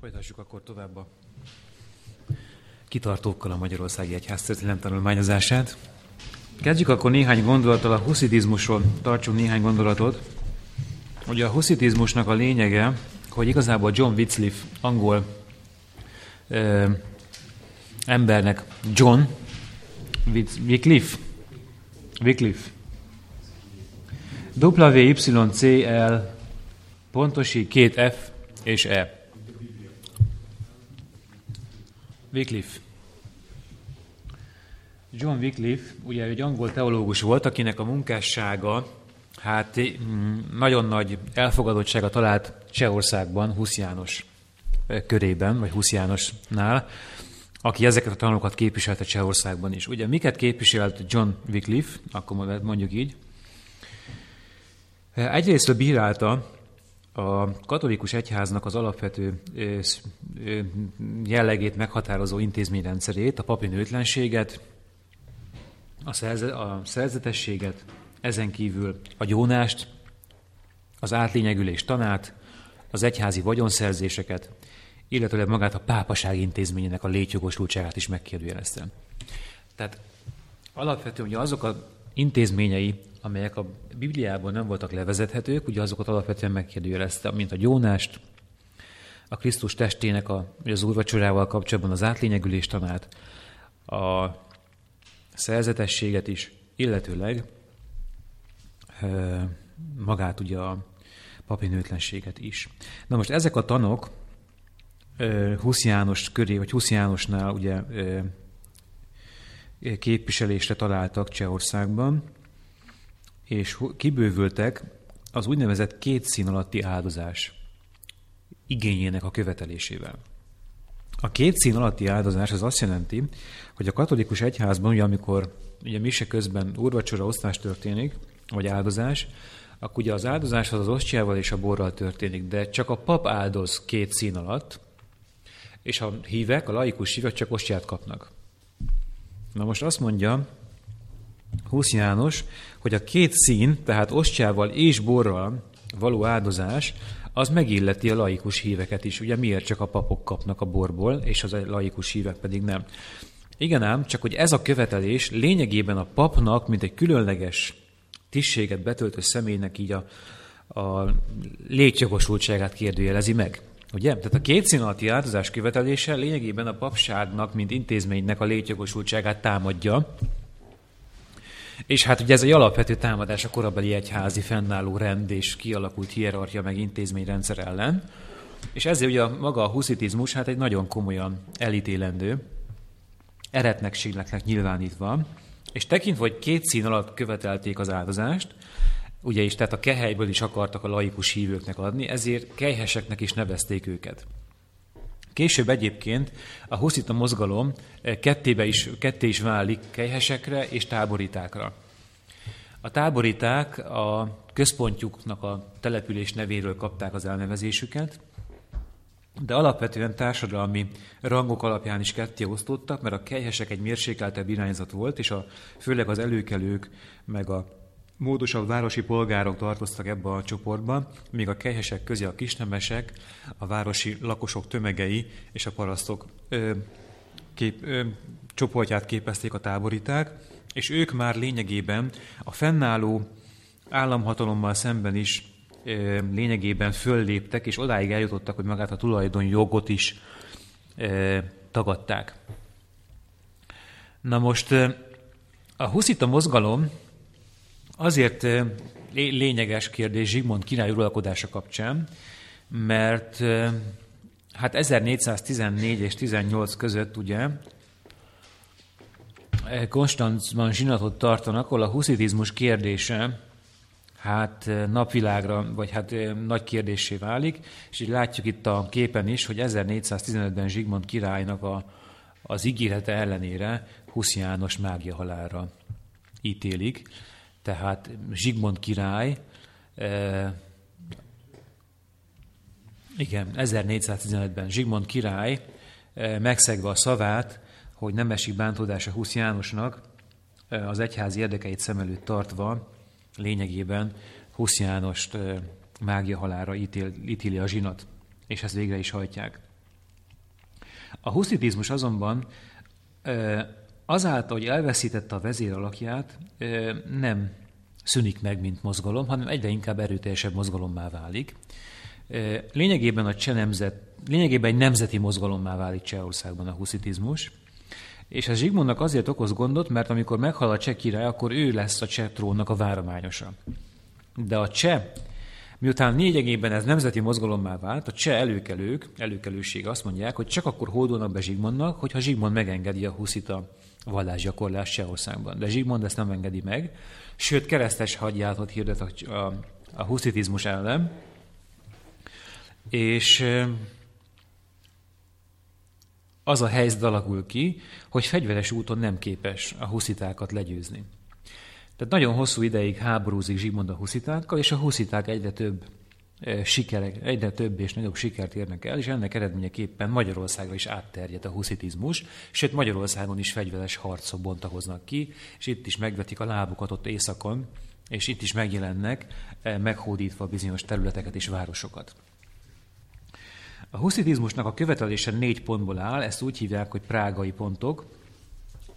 Folytassuk akkor tovább a kitartókkal a Magyarországi Egyház történelem tanulmányozását. Kezdjük akkor néhány gondolattal a huszitizmusról, tartsunk néhány gondolatot. Ugye a huszitizmusnak a lényege, hogy igazából John Wycliffe, angol ö, embernek, John Wycliffe, Wycliffe, W-Y-C-L, pontosi két F és E. Wycliffe. John Wycliffe ugye egy angol teológus volt, akinek a munkássága hát mm, nagyon nagy elfogadottsága talált Csehországban, Husz János körében, vagy Husz Jánosnál, aki ezeket a tanulókat képviselte Csehországban is. Ugye miket képviselt John Wycliffe, akkor mondjuk így? Egyrészt bírálta a katolikus egyháznak az alapvető jellegét meghatározó intézményrendszerét, a papi nőtlenséget, a, szerze, a szerzetességet, ezen kívül a gyónást, az átlényegülés tanát, az egyházi vagyonszerzéseket, illetve magát a pápaság intézményének a létjogosultságát is megkérdőjelezte. Tehát alapvetően ugye azok az intézményei, amelyek a Bibliában nem voltak levezethetők, ugye azokat alapvetően megkérdőjelezte, mint a gyónást, a Krisztus testének a, az úrvacsorával kapcsolatban az átlényegülés tanát, a szerzetességet is, illetőleg magát ugye a papi nőtlenséget is. Na most ezek a tanok Husz János köré, vagy Husz Jánosnál ugye képviselésre találtak Csehországban, és kibővültek az úgynevezett két szín alatti áldozás igényének a követelésével. A két szín alatti áldozás az azt jelenti, hogy a katolikus egyházban, ugye amikor ugye mise közben úrvacsora osztás történik, vagy áldozás, akkor ugye az áldozás az az osztjával és a borral történik, de csak a pap áldoz két szín alatt, és a hívek, a laikus hívek csak osztját kapnak. Na most azt mondja Husz János, hogy a két szín, tehát ostjával és borral való áldozás, az megilleti a laikus híveket is. Ugye miért csak a papok kapnak a borból, és az a laikus hívek pedig nem. Igen ám, csak hogy ez a követelés lényegében a papnak, mint egy különleges tisztséget betöltő személynek így a, a létjogosultságát kérdőjelezi meg. Ugye? Tehát a két szín alatti áldozás követelése lényegében a papságnak, mint intézménynek a létjogosultságát támadja, és hát ugye ez egy alapvető támadás a korabeli egyházi fennálló rend és kialakult hierarchia meg intézményrendszer ellen. És ezért ugye maga a huszitizmus hát egy nagyon komolyan elítélendő, eretnekségnek nyilvánítva, és tekintve, hogy két szín alatt követelték az áldozást, ugye is, tehát a kehelyből is akartak a laikus hívőknek adni, ezért kejheseknek is nevezték őket. Később egyébként a huszita mozgalom eh, kettébe is, ketté is válik kejhesekre és táborítákra. A táboríták a központjuknak a település nevéről kapták az elnevezésüket, de alapvetően társadalmi rangok alapján is ketté osztottak, mert a kejhesek egy mérsékeltebb irányzat volt, és a, főleg az előkelők, meg a módosabb városi polgárok tartoztak ebbe a csoportba, míg a kejhesek közé a kisnemesek, a városi lakosok tömegei és a parasztok ö, kép, ö, csoportját képezték a táboríták, és ők már lényegében a fennálló államhatalommal szemben is ö, lényegében fölléptek, és odáig eljutottak, hogy magát a tulajdonjogot is ö, tagadták. Na most a huszita mozgalom Azért lényeges kérdés Zsigmond király uralkodása kapcsán, mert hát 1414 és 18 között ugye Konstanzban zsinatot tartanak, ahol a huszitizmus kérdése hát napvilágra, vagy hát nagy kérdésé válik, és így látjuk itt a képen is, hogy 1415-ben Zsigmond királynak a, az ígérete ellenére Husz János mágia halálra ítélik tehát Zsigmond király, e, igen, 1415-ben Zsigmond király e, megszegve a szavát, hogy nem esik bántódása Husz Jánosnak, e, az egyházi érdekeit szem előtt tartva, lényegében Husz Jánost mágia halára ítél, ítéli a zsinat, és ezt végre is hajtják. A huszitizmus azonban azáltal, hogy elveszítette a vezér alakját, nem szűnik meg, mint mozgalom, hanem egyre inkább erőteljesebb mozgalommá válik. Lényegében a cseh nemzet, lényegében egy nemzeti mozgalommá válik Csehországban a huszitizmus, és ez Zsigmondnak azért okoz gondot, mert amikor meghal a cseh király, akkor ő lesz a cseh trónnak a várományosa. De a cseh, miután lényegében ez nemzeti mozgalommá vált, a cseh előkelők, előkelőség azt mondják, hogy csak akkor hódolnak be Zsigmondnak, hogyha Zsigmond megengedi a huszita vallásgyakorlás Csehországban. De Zsigmond ezt nem engedi meg, sőt keresztes hadjáratot hirdet a, a, a huszitizmus ellen, és az a helyzet alakul ki, hogy fegyveres úton nem képes a huszitákat legyőzni. Tehát nagyon hosszú ideig háborúzik Zsigmond a huszitákkal, és a husziták egyre több sikerek, egyre több és nagyobb sikert érnek el, és ennek eredményeképpen Magyarországra is átterjed a huszitizmus, sőt Magyarországon is fegyveres harcok bontakoznak ki, és itt is megvetik a lábukat ott északon, és itt is megjelennek, meghódítva bizonyos területeket és városokat. A huszitizmusnak a követelése négy pontból áll, ezt úgy hívják, hogy prágai pontok.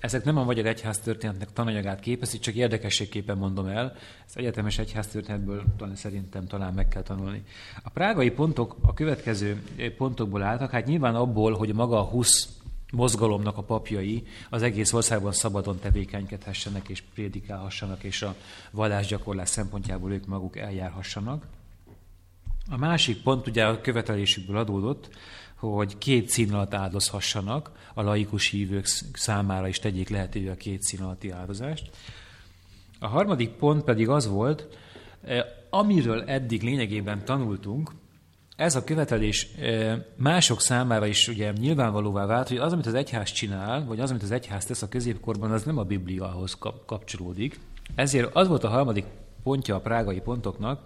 Ezek nem a magyar egyház történetnek tananyagát képezik, csak érdekességképpen mondom el. Ez egyetemes egyház történetből talán szerintem talán meg kell tanulni. A prágai pontok a következő pontokból álltak, hát nyilván abból, hogy maga a husz mozgalomnak a papjai az egész országban szabadon tevékenykedhessenek és prédikálhassanak, és a vallásgyakorlás szempontjából ők maguk eljárhassanak. A másik pont ugye a követelésükből adódott, hogy két szín alatt áldozhassanak, a laikus hívők számára is tegyék lehetővé a két szín alatti áldozást. A harmadik pont pedig az volt, eh, amiről eddig lényegében tanultunk, ez a követelés eh, mások számára is ugye nyilvánvalóvá vált, hogy az, amit az egyház csinál, vagy az, amit az egyház tesz a középkorban, az nem a Bibliahoz kapcsolódik. Ezért az volt a harmadik pontja a prágai pontoknak,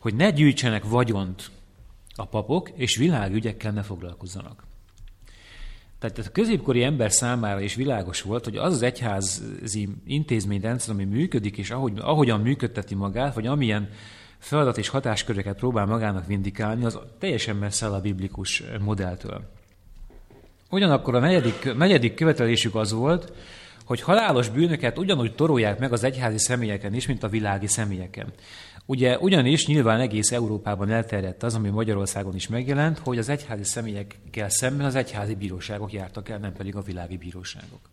hogy ne gyűjtsenek vagyont a papok, és világügyekkel ne foglalkozzanak. Tehát a középkori ember számára is világos volt, hogy az az egyházi intézményrendszer, ami működik, és ahogy, ahogyan működteti magát, vagy amilyen feladat és hatásköröket próbál magának vindikálni, az teljesen messze a biblikus modelltől. Ugyanakkor a negyedik, negyedik követelésük az volt, hogy halálos bűnöket ugyanúgy torolják meg az egyházi személyeken is, mint a világi személyeken. Ugye ugyanis nyilván egész Európában elterjedt az, ami Magyarországon is megjelent, hogy az egyházi személyekkel szemben az egyházi bíróságok jártak el, nem pedig a világi bíróságok.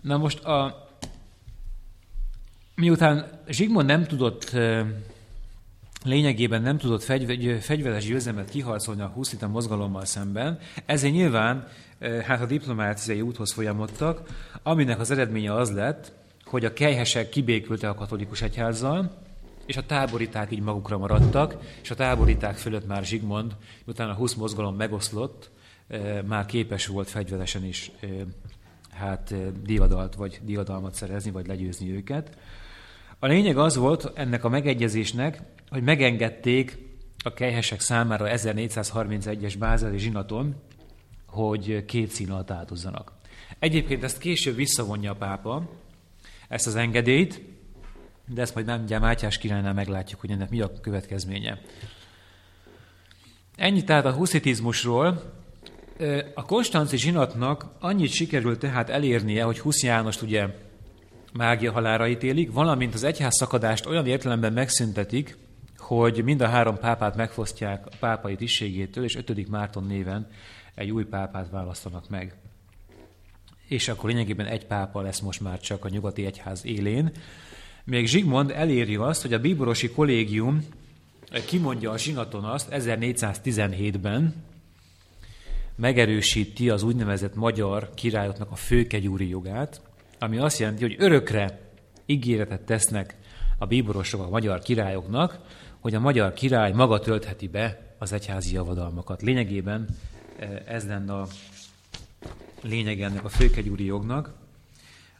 Na most a, miután Zsigmond nem tudott lényegében nem tudott fegyver, fegyveres győzelmet kiharcolni a huszita mozgalommal szemben, ezért nyilván hát a diplomáciai úthoz folyamodtak, aminek az eredménye az lett, hogy a kejhesek kibékültek a katolikus egyházzal, és a táboriták így magukra maradtak, és a táboriták fölött már Zsigmond, utána a 20 mozgalom megoszlott, eh, már képes volt fegyveresen is eh, hát eh, diadalt vagy diadalmat szerezni, vagy legyőzni őket. A lényeg az volt ennek a megegyezésnek, hogy megengedték a kejhesek számára 1431-es bázeli zsinaton, hogy két szín alatt áldozzanak. Egyébként ezt később visszavonja a pápa, ezt az engedélyt, de ezt majd nem ugye Mátyás királynál meglátjuk, hogy ennek mi a következménye. Ennyi tehát a huszitizmusról. A Konstanci zsinatnak annyit sikerült tehát elérnie, hogy Husz Jánost ugye mágia halára ítélik, valamint az egyház szakadást olyan értelemben megszüntetik, hogy mind a három pápát megfosztják a pápai tisztségétől, és ötödik Márton néven egy új pápát választanak meg és akkor lényegében egy pápa lesz most már csak a nyugati egyház élén. Még Zsigmond eléri azt, hogy a bíborosi kollégium kimondja a zsinaton azt 1417-ben, megerősíti az úgynevezett magyar királyoknak a főkegyúri jogát, ami azt jelenti, hogy örökre ígéretet tesznek a bíborosok a magyar királyoknak, hogy a magyar király maga töltheti be az egyházi javadalmakat. Lényegében eh, ez lenne a lényeg ennek a főkegyúri jognak,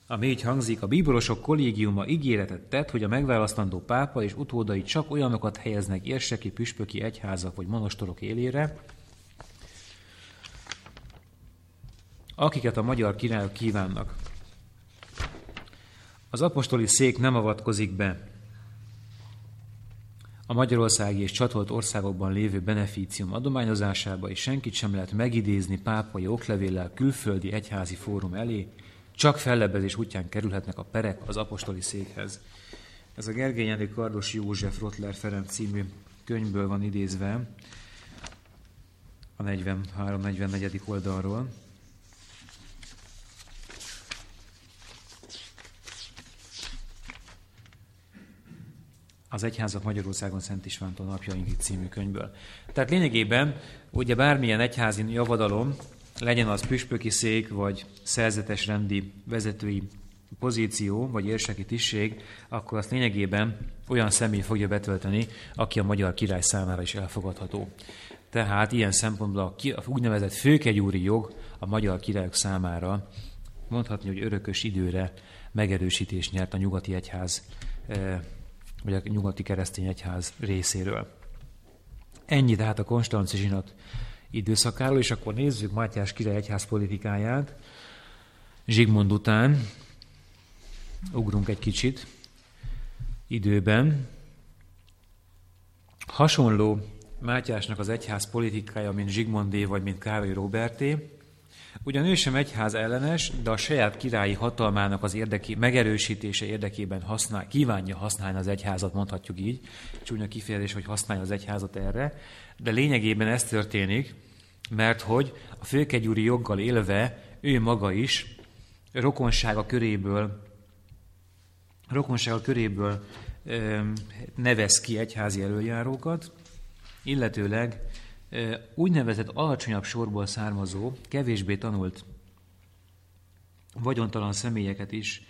ami így hangzik, a bíborosok kollégiuma ígéretet tett, hogy a megválasztandó pápa és utódai csak olyanokat helyeznek érseki, püspöki egyházak vagy monostorok élére, akiket a magyar királyok kívánnak. Az apostoli szék nem avatkozik be a magyarországi és csatolt országokban lévő beneficium adományozásába, és senkit sem lehet megidézni pápai oklevéllel külföldi egyházi fórum elé, csak fellebbezés útján kerülhetnek a perek az apostoli székhez. Ez a Gergely Jenő Kardos József Rotler Ferenc című könyvből van idézve, a 43-44. oldalról. Az Egyházak Magyarországon Szent Istvántól napjainkig című könyvből. Tehát lényegében ugye bármilyen egyházi javadalom, legyen az püspöki szék, vagy szerzetes rendi vezetői pozíció, vagy érseki tisztség, akkor azt lényegében olyan személy fogja betölteni, aki a magyar király számára is elfogadható. Tehát ilyen szempontból a, a úgynevezett főkegyúri jog a magyar királyok számára mondhatni, hogy örökös időre megerősítés nyert a nyugati egyház, eh, vagy a nyugati keresztény egyház részéről. Ennyi tehát a Konstanci zsinat időszakáról, és akkor nézzük Mátyás király egyház politikáját. Zsigmond után ugrunk egy kicsit időben. Hasonló Mátyásnak az egyház politikája, mint Zsigmondé vagy mint Károly Roberté, Ugyan ő sem egyház ellenes, de a saját királyi hatalmának az érdeki, megerősítése érdekében használ, kívánja használni az egyházat, mondhatjuk így, csúnya kifejezés, hogy használja az egyházat erre, de lényegében ez történik, mert hogy a főkegyúri joggal élve ő maga is rokonsága köréből, rokonsága köréből nevez ki egyházi előjárókat, illetőleg úgynevezett alacsonyabb sorból származó, kevésbé tanult vagyontalan személyeket is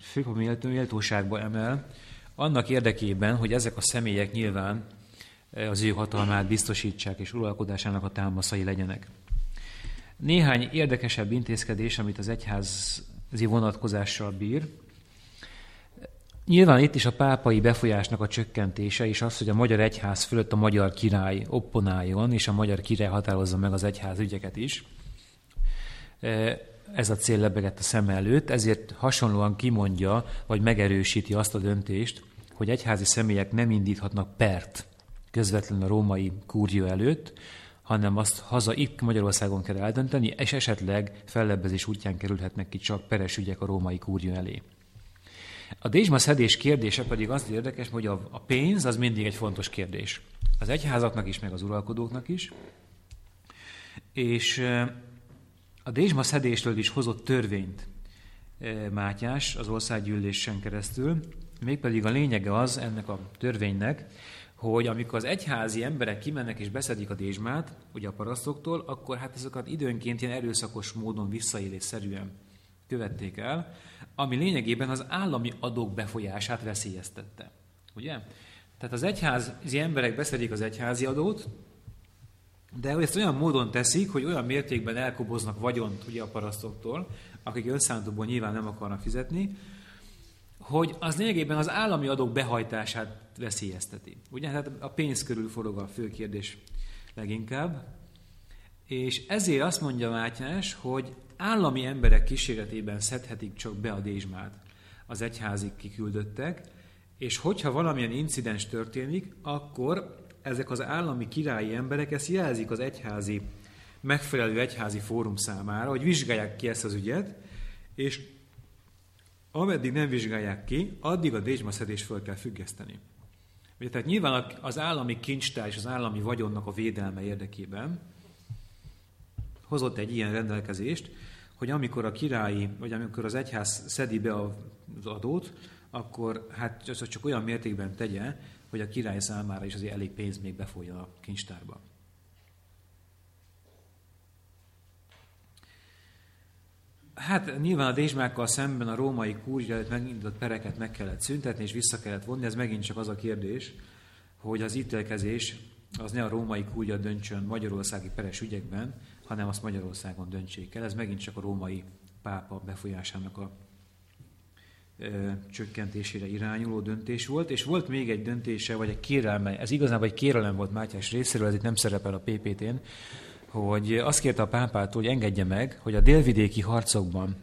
főpapi méltóságba emel, annak érdekében, hogy ezek a személyek nyilván az ő hatalmát biztosítsák és uralkodásának a támaszai legyenek. Néhány érdekesebb intézkedés, amit az egyházi vonatkozással bír, Nyilván itt is a pápai befolyásnak a csökkentése, és az, hogy a magyar egyház fölött a magyar király opponáljon, és a magyar király határozza meg az egyház ügyeket is. E, ez a cél lebegett a szem előtt, ezért hasonlóan kimondja, vagy megerősíti azt a döntést, hogy egyházi személyek nem indíthatnak pert közvetlenül a római kúrió előtt, hanem azt haza itt Magyarországon kell eldönteni, és esetleg fellebbezés útján kerülhetnek ki csak peres ügyek a római kúrió elé. A dézsma szedés kérdése pedig azt érdekes, hogy a, a pénz az mindig egy fontos kérdés. Az egyházaknak is, meg az uralkodóknak is. És a dézsma szedésről is hozott törvényt Mátyás az országgyűlésen keresztül, mégpedig a lényege az ennek a törvénynek, hogy amikor az egyházi emberek kimennek és beszedik a dézsmát, ugye a parasztoktól, akkor hát ezeket időnként ilyen erőszakos módon visszaélésszerűen követték el, ami lényegében az állami adók befolyását veszélyeztette. Ugye? Tehát az egyházi emberek beszedik az egyházi adót, de ezt olyan módon teszik, hogy olyan mértékben elkoboznak vagyont ugye a parasztoktól, akik önszántóból nyilván nem akarnak fizetni, hogy az lényegében az állami adók behajtását veszélyezteti. Ugye? Tehát a pénz körül forog a fő kérdés leginkább. És ezért azt mondja Mátyás, hogy állami emberek kíséretében szedhetik csak be a dézsmát az egyházig kiküldöttek, és hogyha valamilyen incidens történik, akkor ezek az állami királyi emberek ezt jelzik az egyházi, megfelelő egyházi fórum számára, hogy vizsgálják ki ezt az ügyet, és ameddig nem vizsgálják ki, addig a dézsmaszedést föl kell függeszteni. Ugye, tehát nyilván az állami kincstár és az állami vagyonnak a védelme érdekében hozott egy ilyen rendelkezést, hogy amikor a királyi, vagy amikor az egyház szedi be az adót, akkor hát csak olyan mértékben tegye, hogy a király számára is azért elég pénz még befolyjon a kincstárba. Hát nyilván a dézsmákkal szemben a római kúria előtt megindított pereket meg kellett szüntetni, és vissza kellett vonni. Ez megint csak az a kérdés, hogy az ítélkezés az ne a római kúria döntsön magyarországi peres ügyekben, hanem azt Magyarországon döntsék el. Ez megint csak a római pápa befolyásának a ö, csökkentésére irányuló döntés volt, és volt még egy döntése, vagy egy kérelme, ez igazából egy kérelem volt Mátyás részéről, ez itt nem szerepel a PPT-n, hogy azt kérte a pápától, hogy engedje meg, hogy a délvidéki harcokban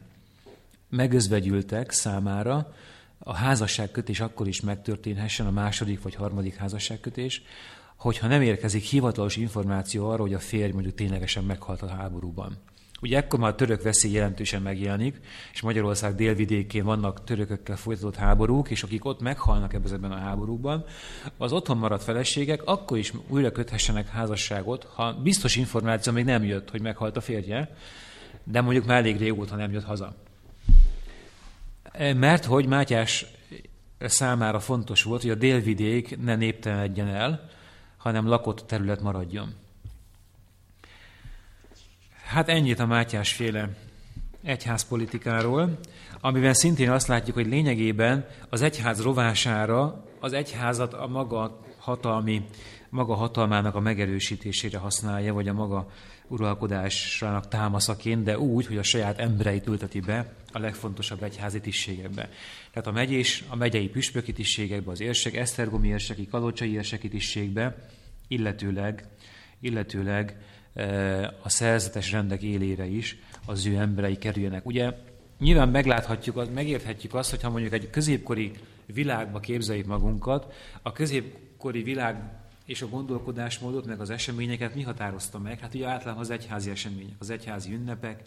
megözvegyültek számára a házasságkötés akkor is megtörténhessen, a második vagy harmadik házasságkötés, hogyha nem érkezik hivatalos információ arról, hogy a férj mondjuk ténylegesen meghalt a háborúban. Ugye ekkor már a török veszély jelentősen megjelenik, és Magyarország délvidékén vannak törökökkel folytatott háborúk, és akik ott meghalnak ebben a háborúban, az otthon maradt feleségek akkor is újra köthessenek házasságot, ha biztos információ még nem jött, hogy meghalt a férje, de mondjuk már elég régóta nem jött haza. Mert hogy Mátyás számára fontos volt, hogy a délvidék ne néptelenedjen el, hanem lakott terület maradjon. Hát ennyit a Mátyás féle egyházpolitikáról, amiben szintén azt látjuk, hogy lényegében az egyház rovására az egyházat a maga hatalmi, maga hatalmának a megerősítésére használja, vagy a maga uralkodásának támaszaként, de úgy, hogy a saját embereit ülteti be a legfontosabb egyházi tisztségekbe. Tehát a megyés, a megyei püspöki tisztségekbe, az érsek, Esztergomi érseki, Kalocsai érseki tisztségbe, illetőleg, illetőleg a szerzetes rendek élére is az ő emberei kerüljenek. Ugye nyilván megláthatjuk, megérthetjük azt, hogyha mondjuk egy középkori világba képzeljük magunkat, a középkori világ és a gondolkodásmódot, meg az eseményeket mi határozta meg? Hát ugye általában az egyházi események, az egyházi ünnepek,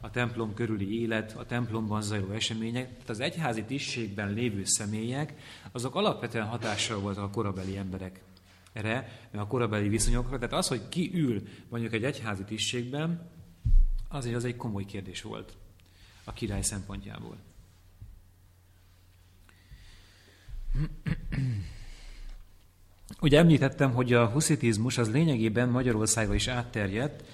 a templom körüli élet, a templomban zajló események, tehát az egyházi tisztségben lévő személyek, azok alapvetően hatással voltak a korabeli emberek erre, a korabeli viszonyokra. Tehát az, hogy ki ül mondjuk egy egyházi tisztségben, azért az egy komoly kérdés volt a király szempontjából. Ugye említettem, hogy a huszitizmus az lényegében Magyarországra is átterjedt,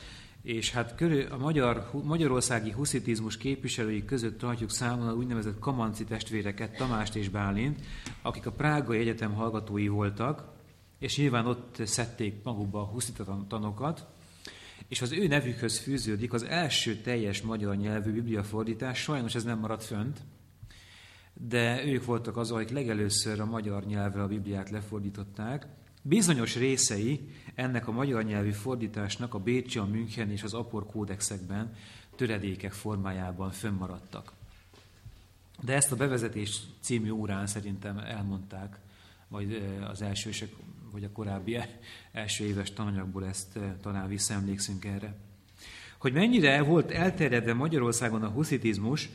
és hát körül, a magyar, magyarországi huszitizmus képviselői között tartjuk számon a úgynevezett kamanci testvéreket, Tamást és Bálint, akik a Prágai Egyetem hallgatói voltak, és nyilván ott szedték magukba a huszitanokat, és az ő nevükhöz fűződik az első teljes magyar nyelvű bibliafordítás, sajnos ez nem maradt fönt, de ők voltak azok, akik legelőször a magyar nyelvre a Bibliát lefordították. Bizonyos részei ennek a magyar nyelvű fordításnak a Bécsi, a München és az Apor kódexekben töredékek formájában fönnmaradtak. De ezt a bevezetés című órán szerintem elmondták, vagy az elsősök, vagy a korábbi első éves tananyagból ezt talán visszaemlékszünk erre. Hogy mennyire volt elterjedve Magyarországon a huszitizmus,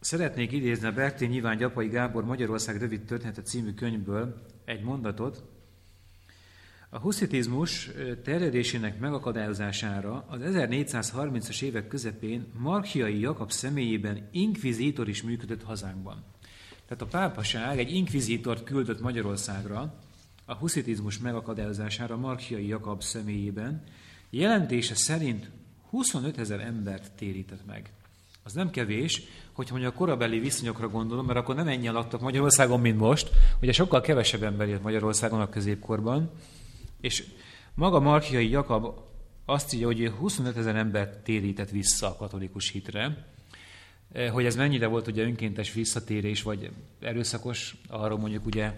Szeretnék idézni a Bertén Nyilván Gyapai Gábor Magyarország rövid története című könyvből egy mondatot. A huszitizmus terjedésének megakadályozására az 1430-as évek közepén Markiai Jakab személyében inkvizítor is működött hazánkban. Tehát a pápaság egy inkvizítort küldött Magyarországra a huszitizmus megakadályozására Markiai Jakab személyében. Jelentése szerint 25 ezer embert térített meg az nem kevés, hogyha mondjuk a korabeli viszonyokra gondolom, mert akkor nem ennyien laktak Magyarországon, mint most. Ugye sokkal kevesebb ember élt Magyarországon a középkorban, és maga Markiai Jakab azt írja, hogy 25 ezer embert térített vissza a katolikus hitre. Eh, hogy ez mennyire volt ugye önkéntes visszatérés, vagy erőszakos, arról mondjuk ugye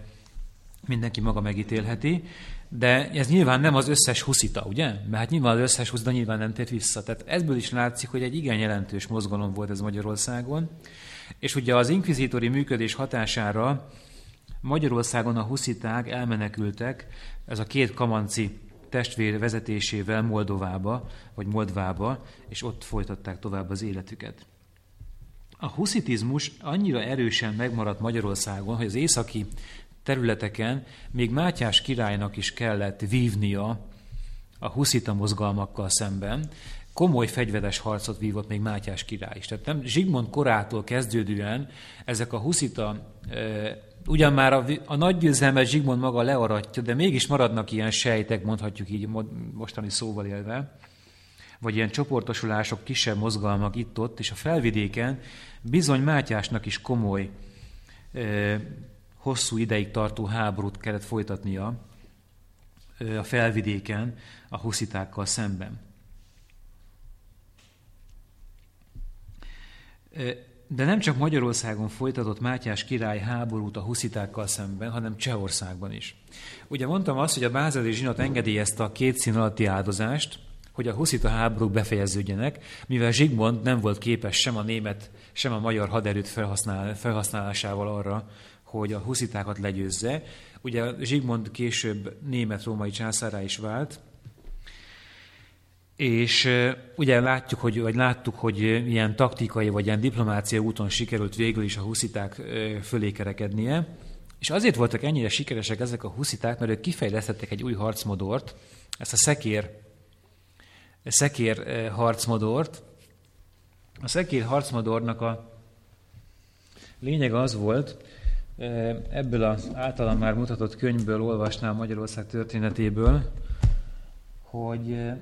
mindenki maga megítélheti, de ez nyilván nem az összes huszita, ugye? Mert hát nyilván az összes huszita nyilván nem tért vissza. Tehát ebből is látszik, hogy egy igen jelentős mozgalom volt ez Magyarországon. És ugye az inkvizítori működés hatására Magyarországon a husziták elmenekültek, ez a két kamanci testvér vezetésével Moldovába, vagy Moldvába, és ott folytatták tovább az életüket. A huszitizmus annyira erősen megmaradt Magyarországon, hogy az északi területeken még Mátyás királynak is kellett vívnia a huszita mozgalmakkal szemben, komoly fegyveres harcot vívott még Mátyás király is. Tehát nem Zsigmond korától kezdődően ezek a huszita, e, ugyan már a, a nagy győzelmet Zsigmond maga learatja, de mégis maradnak ilyen sejtek, mondhatjuk így mostani szóval élve, vagy ilyen csoportosulások, kisebb mozgalmak itt-ott, és a felvidéken bizony Mátyásnak is komoly hosszú ideig tartó háborút kellett folytatnia a felvidéken a huszitákkal szemben. De nem csak Magyarországon folytatott Mátyás király háborút a huszitákkal szemben, hanem Csehországban is. Ugye mondtam azt, hogy a bázeli zsinat engedélyezte a két szín alatti áldozást, hogy a huszita háborúk befejeződjenek, mivel Zsigmond nem volt képes sem a német, sem a magyar haderőt felhasznál, felhasználásával arra, hogy a huszitákat legyőzze. Ugye Zsigmond később német-római császárá is vált, és ugye látjuk, hogy, vagy láttuk, hogy ilyen taktikai vagy ilyen diplomácia úton sikerült végül is a husziták fölé kerekednie, és azért voltak ennyire sikeresek ezek a husziták, mert ők kifejlesztettek egy új harcmodort, ezt a szekér, szekér harcmodort. A szekér harcmodornak a lényeg az volt, ebből az általam már mutatott könyvből olvasnám Magyarország történetéből, hogy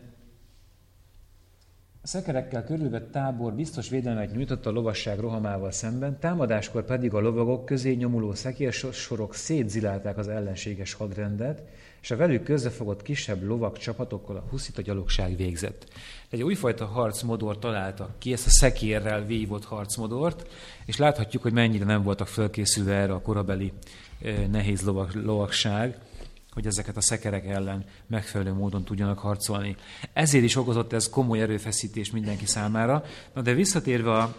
a szekerekkel körülvett tábor biztos védelmet nyújtott a lovasság rohamával szemben, támadáskor pedig a lovagok közé nyomuló szekérsorok szétzilálták az ellenséges hadrendet, és a velük közrefogott kisebb lovak csapatokkal a huszita gyalogság végzett. Egy újfajta harcmodort találtak ki, ezt a szekérrel vívott harcmodort, és láthatjuk, hogy mennyire nem voltak fölkészülve erre a korabeli eh, nehéz lovak, lovagság hogy ezeket a szekerek ellen megfelelő módon tudjanak harcolni. Ezért is okozott ez komoly erőfeszítés mindenki számára. Na de visszatérve a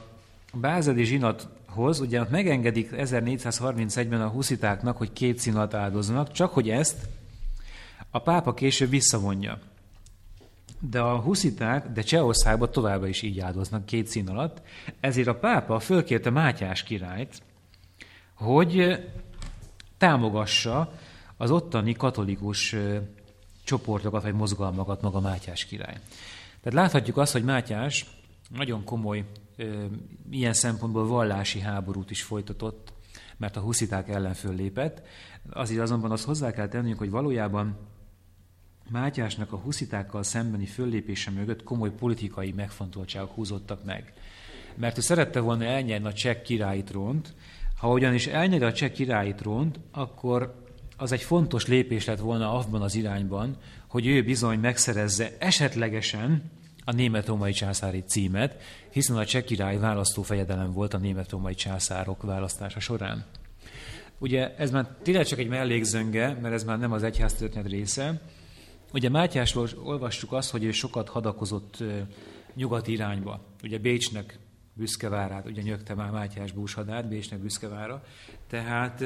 bázeli zsinathoz, ugye megengedik 1431-ben a huszitáknak, hogy két színat áldoznak, csak hogy ezt a pápa később visszavonja. De a husziták, de Csehországban továbbra is így áldoznak két szín alatt, ezért a pápa fölkérte Mátyás királyt, hogy támogassa az ottani katolikus csoportokat vagy mozgalmakat maga Mátyás király. Tehát láthatjuk azt, hogy Mátyás nagyon komoly ilyen szempontból vallási háborút is folytatott, mert a husziták ellen föllépett. Azért azonban azt hozzá kell tennünk, hogy valójában Mátyásnak a huszitákkal szembeni föllépése mögött komoly politikai megfontoltságok húzottak meg. Mert ő szerette volna elnyerni a cseh királyi trónt, ha ugyanis elnyeri a cseh királyi trónt, akkor az egy fontos lépés lett volna abban az irányban, hogy ő bizony megszerezze esetlegesen a német-római császári címet, hiszen a cseh király választófejedelem volt a német-római császárok választása során. Ugye ez már tényleg csak egy mellékzönge, mert ez már nem az egyház történet része. Ugye Mátyásról olvassuk azt, hogy ő sokat hadakozott nyugati irányba. Ugye Bécsnek büszkevárát, ugye nyögte már Mátyás búshadát, Bécsnek büszkevára. Tehát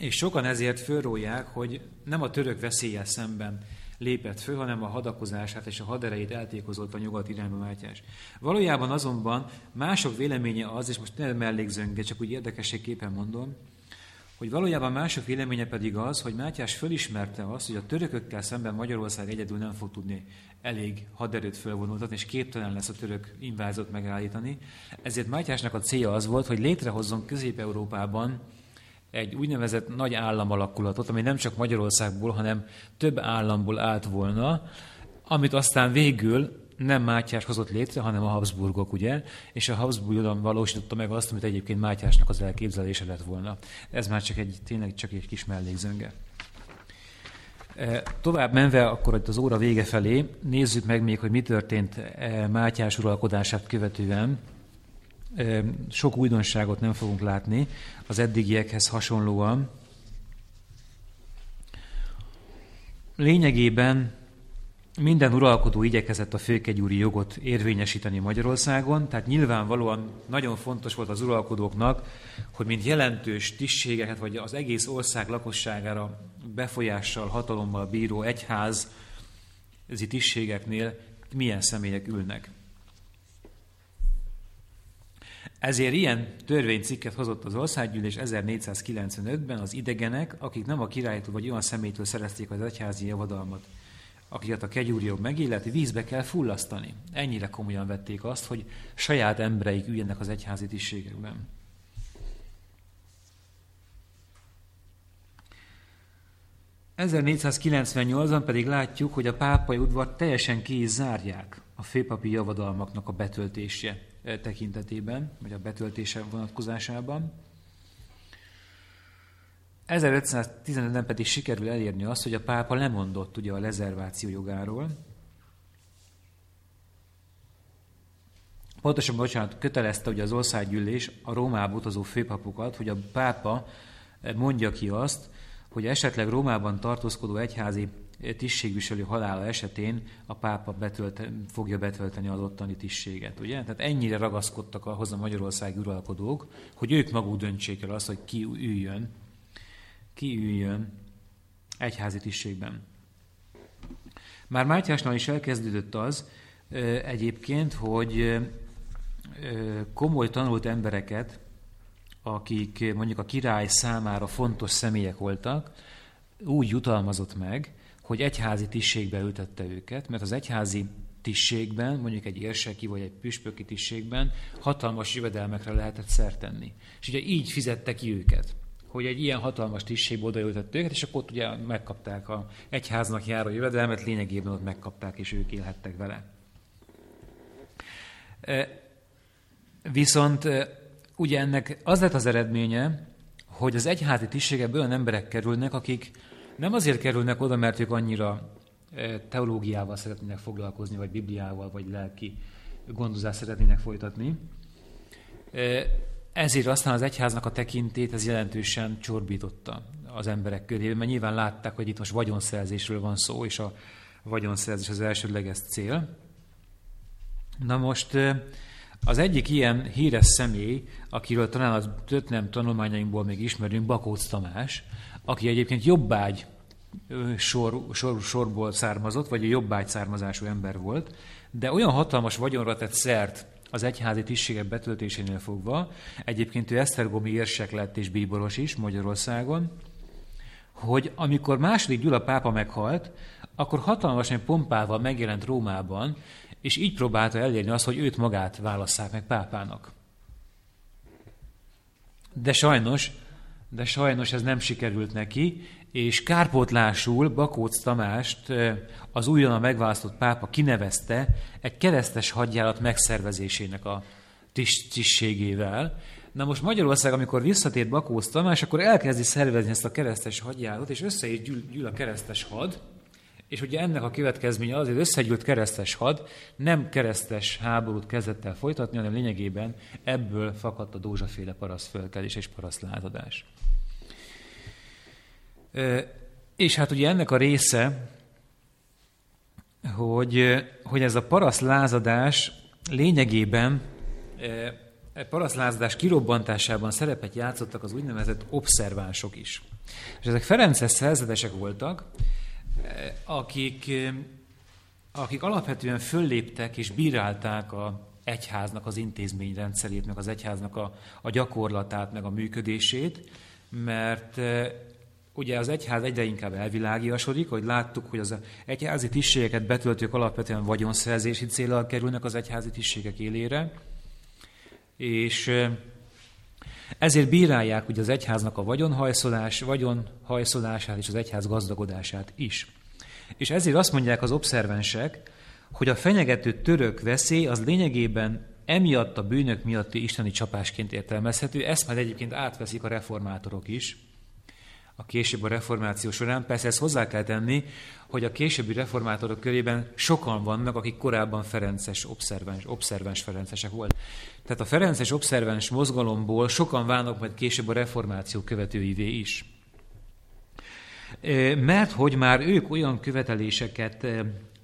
és sokan ezért fölrólják, hogy nem a török veszélye szemben lépett föl, hanem a hadakozását és a haderejét eltékozott a nyugat irányba Mátyás. Valójában azonban mások véleménye az, és most nem mellékzönge, csak úgy érdekességképpen mondom, hogy valójában mások véleménye pedig az, hogy Mátyás fölismerte azt, hogy a törökökkel szemben Magyarország egyedül nem fog tudni elég haderőt fölvonultatni, és képtelen lesz a török invázót megállítani. Ezért Mátyásnak a célja az volt, hogy létrehozzon Közép-Európában egy úgynevezett nagy államalakulatot, ami nem csak Magyarországból, hanem több államból állt volna, amit aztán végül nem Mátyás hozott létre, hanem a Habsburgok, ugye? És a Habsburg valósította meg azt, amit egyébként Mátyásnak az elképzelése lett volna. Ez már csak egy, tényleg csak egy kis mellékzönge. E, tovább menve, akkor itt az óra vége felé, nézzük meg még, hogy mi történt e, Mátyás uralkodását követően, sok újdonságot nem fogunk látni az eddigiekhez hasonlóan. Lényegében minden uralkodó igyekezett a főkegyúri jogot érvényesíteni Magyarországon, tehát nyilvánvalóan nagyon fontos volt az uralkodóknak, hogy mint jelentős tisztségeket, vagy az egész ország lakosságára befolyással, hatalommal bíró egyház tisztségeknél milyen személyek ülnek. Ezért ilyen törvénycikket hozott az országgyűlés 1495-ben az idegenek, akik nem a királytól vagy olyan személytől szerezték az egyházi javadalmat, akiket a kegyúrjog megilleti, vízbe kell fullasztani. Ennyire komolyan vették azt, hogy saját embereik üljenek az egyházi tisztségekben. ...1498-ban pedig látjuk, hogy a pápai udvar teljesen ki is zárják a főpapi javadalmaknak a betöltése tekintetében, vagy a betöltése vonatkozásában. 1515-ben pedig sikerül elérni azt, hogy a pápa lemondott ugye a lezerváció jogáról. Pontosabban, bocsánat, kötelezte ugye az országgyűlés a Rómába utazó főpapokat, hogy a pápa mondja ki azt, hogy esetleg Rómában tartózkodó egyházi tisztségviselő halála esetén a pápa betölte, fogja betölteni az ottani tisztséget. Ugye? Tehát ennyire ragaszkodtak ahhoz a magyarországi uralkodók, hogy ők maguk döntsék el azt, hogy ki üljön, ki üljön egyházi tisztségben. Már Mátyásnál is elkezdődött az egyébként, hogy komoly tanult embereket, akik mondjuk a király számára fontos személyek voltak, úgy jutalmazott meg, hogy egyházi tisztségbe ültette őket, mert az egyházi tisztségben, mondjuk egy érseki vagy egy püspöki tisztségben hatalmas jövedelmekre lehetett szertenni. És ugye így fizette ki őket, hogy egy ilyen hatalmas tisztségbe odaültette őket, és akkor ott ugye megkapták a egyháznak járó jövedelmet, lényegében ott megkapták, és ők élhettek vele. E, viszont e, ugye ennek az lett az eredménye, hogy az egyházi tisztségekből olyan emberek kerülnek, akik nem azért kerülnek oda, mert ők annyira e, teológiával szeretnének foglalkozni, vagy Bibliával, vagy lelki gondozást szeretnének folytatni. E, ezért aztán az egyháznak a tekintét ez jelentősen csorbította az emberek körében, mert nyilván látták, hogy itt most vagyonszerzésről van szó, és a vagyonszerzés az elsődleges cél. Na most e, az egyik ilyen híres személy, akiről talán a történelem tanulmányainkból még ismerünk, Bakóc Tamás, aki egyébként jobbágy sor, sor, sorból származott, vagy a jobbágy származású ember volt, de olyan hatalmas vagyonra tett szert az egyházi tisztségek betöltésénél fogva, egyébként ő Esztergomi érsek lett és bíboros is Magyarországon, hogy amikor második Gyula pápa meghalt, akkor hatalmasan pompával megjelent Rómában, és így próbálta elérni azt, hogy őt magát válasszák meg pápának. De sajnos, de sajnos ez nem sikerült neki, és kárpótlásul Bakóc Tamást az újonnan megválasztott pápa kinevezte egy keresztes hadjárat megszervezésének a tisztségével. Na most Magyarország, amikor visszatért Bakóc Tamás, akkor elkezdi szervezni ezt a keresztes hadjárat, és össze is gyűl, gyűl a keresztes had, és ugye ennek a következménye az, hogy összegyűlt keresztes had nem keresztes háborút kezdett el folytatni, hanem lényegében ebből fakadt a Dózsaféle parasztfölkelés és parasztlázadás. És hát ugye ennek a része, hogy, hogy ez a parasztlázadás lényegében e parasztlázadás kirobbantásában szerepet játszottak az úgynevezett obszervánsok is. És ezek Ferences szerzetesek voltak, akik, akik alapvetően fölléptek és bírálták a egyháznak az intézményrendszerét, meg az egyháznak a, a gyakorlatát, meg a működését, mert ugye az egyház egyre inkább elvilágiasodik, hogy láttuk, hogy az egyházi tisztségeket betöltők alapvetően vagyonszerzési célral kerülnek az egyházi tisztségek élére, és ezért bírálják ugye az egyháznak a vagyonhajszolás, vagyonhajszolását és az egyház gazdagodását is. És ezért azt mondják az obszervensek, hogy a fenyegető török veszély az lényegében emiatt a bűnök miatti isteni csapásként értelmezhető, ezt már egyébként átveszik a reformátorok is, a később a reformáció során. Persze ezt hozzá kell tenni, hogy a későbbi reformátorok körében sokan vannak, akik korábban Ferences, obszervens, obszervens Ferencesek volt. Tehát a Ferences obszervens mozgalomból sokan válnak majd később a reformáció követőivé is. Mert hogy már ők olyan követeléseket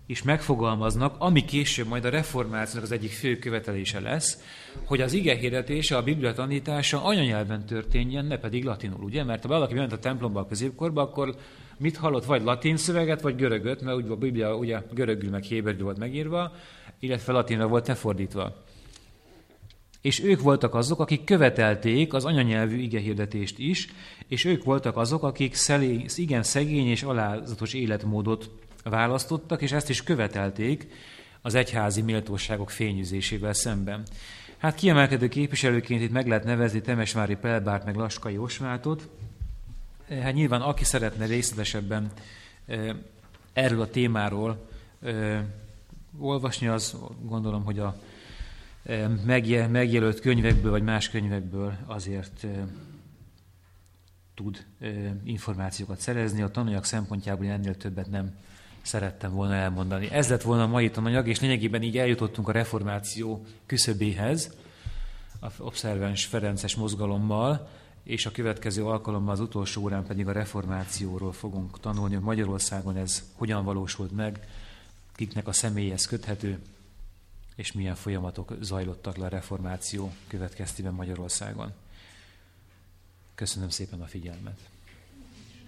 is megfogalmaznak, ami később majd a reformációnak az egyik fő követelése lesz, hogy az ige hirdetése, a Biblia tanítása anyanyelven történjen, ne pedig latinul, ugye? Mert ha valaki ment a templomba a középkorba, akkor mit hallott? Vagy latin szöveget, vagy görögöt, mert úgy a Biblia ugye görögül meg héberül volt megírva, illetve latinra volt lefordítva. És ők voltak azok, akik követelték az anyanyelvű igehirdetést is, és ők voltak azok, akik szelé, igen szegény és alázatos életmódot választottak, és ezt is követelték az egyházi méltóságok fényűzésével szemben. Hát kiemelkedő képviselőként itt meg lehet nevezni Temesvári Pelbárt meg Laskai Osmátot. Hát nyilván aki szeretne részletesebben erről a témáról olvasni, az gondolom, hogy a megjelölt könyvekből, vagy más könyvekből azért tud információkat szerezni. A tananyag szempontjából ennél többet nem szerettem volna elmondani. Ez lett volna a mai tananyag, és lényegében így eljutottunk a reformáció küszöbéhez, a obszervens Ferences mozgalommal, és a következő alkalommal az utolsó órán pedig a reformációról fogunk tanulni, hogy Magyarországon ez hogyan valósult meg, kiknek a személyhez köthető, és milyen folyamatok zajlottak le a reformáció következtében Magyarországon. Köszönöm szépen a figyelmet!